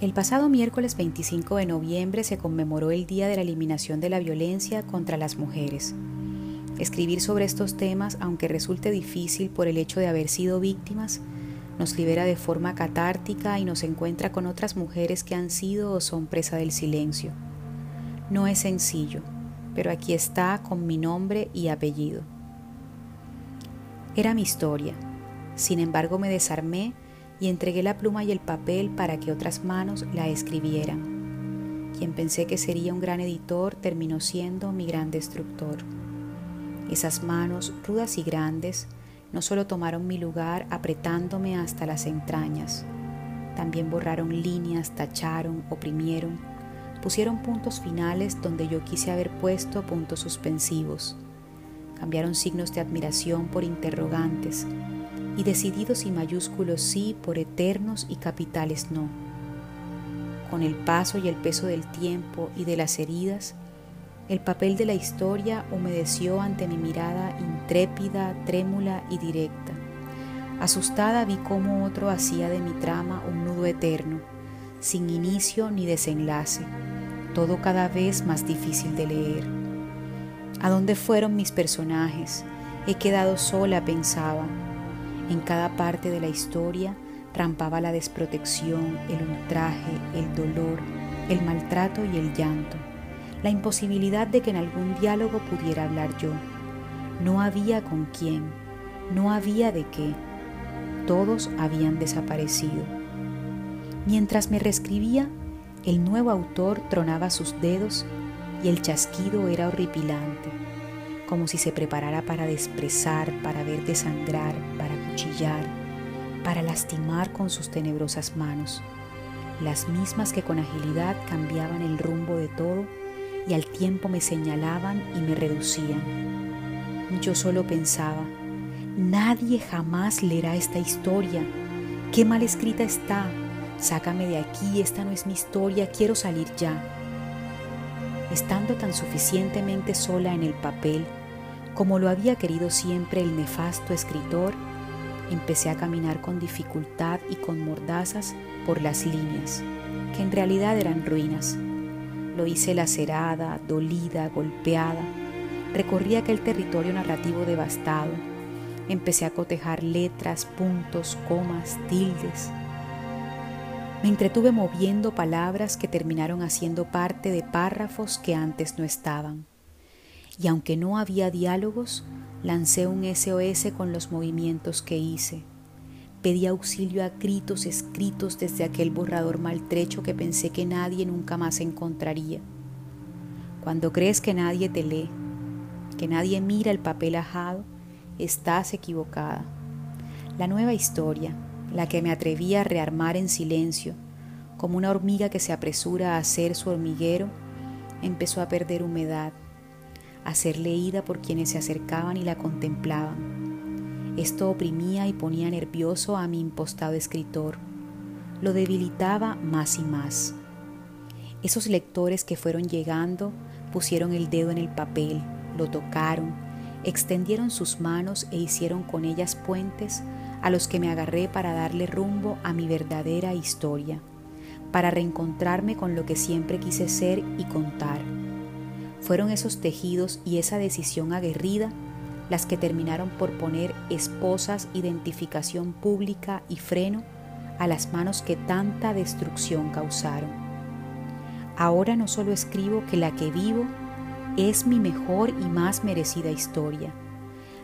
El pasado miércoles 25 de noviembre se conmemoró el Día de la Eliminación de la Violencia contra las Mujeres. Escribir sobre estos temas, aunque resulte difícil por el hecho de haber sido víctimas, nos libera de forma catártica y nos encuentra con otras mujeres que han sido o son presa del silencio. No es sencillo, pero aquí está con mi nombre y apellido. Era mi historia. Sin embargo, me desarmé y entregué la pluma y el papel para que otras manos la escribieran. Quien pensé que sería un gran editor terminó siendo mi gran destructor. Esas manos rudas y grandes no solo tomaron mi lugar apretándome hasta las entrañas, también borraron líneas, tacharon, oprimieron, pusieron puntos finales donde yo quise haber puesto puntos suspensivos, cambiaron signos de admiración por interrogantes, y decididos y mayúsculos sí por eternos y capitales no. Con el paso y el peso del tiempo y de las heridas, el papel de la historia humedeció ante mi mirada intrépida, trémula y directa. Asustada vi cómo otro hacía de mi trama un nudo eterno, sin inicio ni desenlace, todo cada vez más difícil de leer. ¿A dónde fueron mis personajes? He quedado sola, pensaba, en cada parte de la historia rampaba la desprotección, el ultraje, el dolor, el maltrato y el llanto, la imposibilidad de que en algún diálogo pudiera hablar yo. No había con quién, no había de qué. Todos habían desaparecido. Mientras me reescribía, el nuevo autor tronaba sus dedos y el chasquido era horripilante como si se preparara para desprezar, para ver desangrar, para para lastimar con sus tenebrosas manos, las mismas que con agilidad cambiaban el rumbo de todo y al tiempo me señalaban y me reducían. Yo solo pensaba, nadie jamás leerá esta historia, qué mal escrita está, sácame de aquí, esta no es mi historia, quiero salir ya. Estando tan suficientemente sola en el papel, como lo había querido siempre el nefasto escritor, empecé a caminar con dificultad y con mordazas por las líneas, que en realidad eran ruinas. Lo hice lacerada, dolida, golpeada. Recorrí aquel territorio narrativo devastado. Empecé a cotejar letras, puntos, comas, tildes. Me entretuve moviendo palabras que terminaron haciendo parte de párrafos que antes no estaban y aunque no había diálogos, lancé un SOS con los movimientos que hice. Pedí auxilio a gritos escritos desde aquel borrador maltrecho que pensé que nadie nunca más encontraría. Cuando crees que nadie te lee, que nadie mira el papel ajado, estás equivocada. La nueva historia, la que me atreví a rearmar en silencio, como una hormiga que se apresura a hacer su hormiguero, empezó a perder humedad a ser leída por quienes se acercaban y la contemplaban. Esto oprimía y ponía nervioso a mi impostado escritor. Lo debilitaba más y más. Esos lectores que fueron llegando pusieron el dedo en el papel, lo tocaron, extendieron sus manos e hicieron con ellas puentes a los que me agarré para darle rumbo a mi verdadera historia, para reencontrarme con lo que siempre quise ser y contar fueron esos tejidos y esa decisión aguerrida las que terminaron por poner esposas, identificación pública y freno a las manos que tanta destrucción causaron. Ahora no solo escribo que la que vivo es mi mejor y más merecida historia.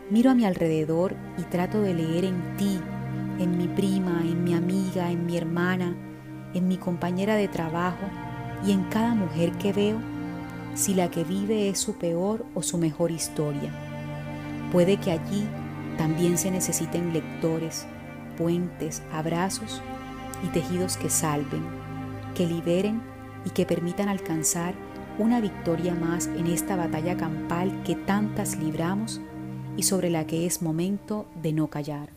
Miro a mi alrededor y trato de leer en ti, en mi prima, en mi amiga, en mi hermana, en mi compañera de trabajo y en cada mujer que veo si la que vive es su peor o su mejor historia. Puede que allí también se necesiten lectores, puentes, abrazos y tejidos que salven, que liberen y que permitan alcanzar una victoria más en esta batalla campal que tantas libramos y sobre la que es momento de no callar.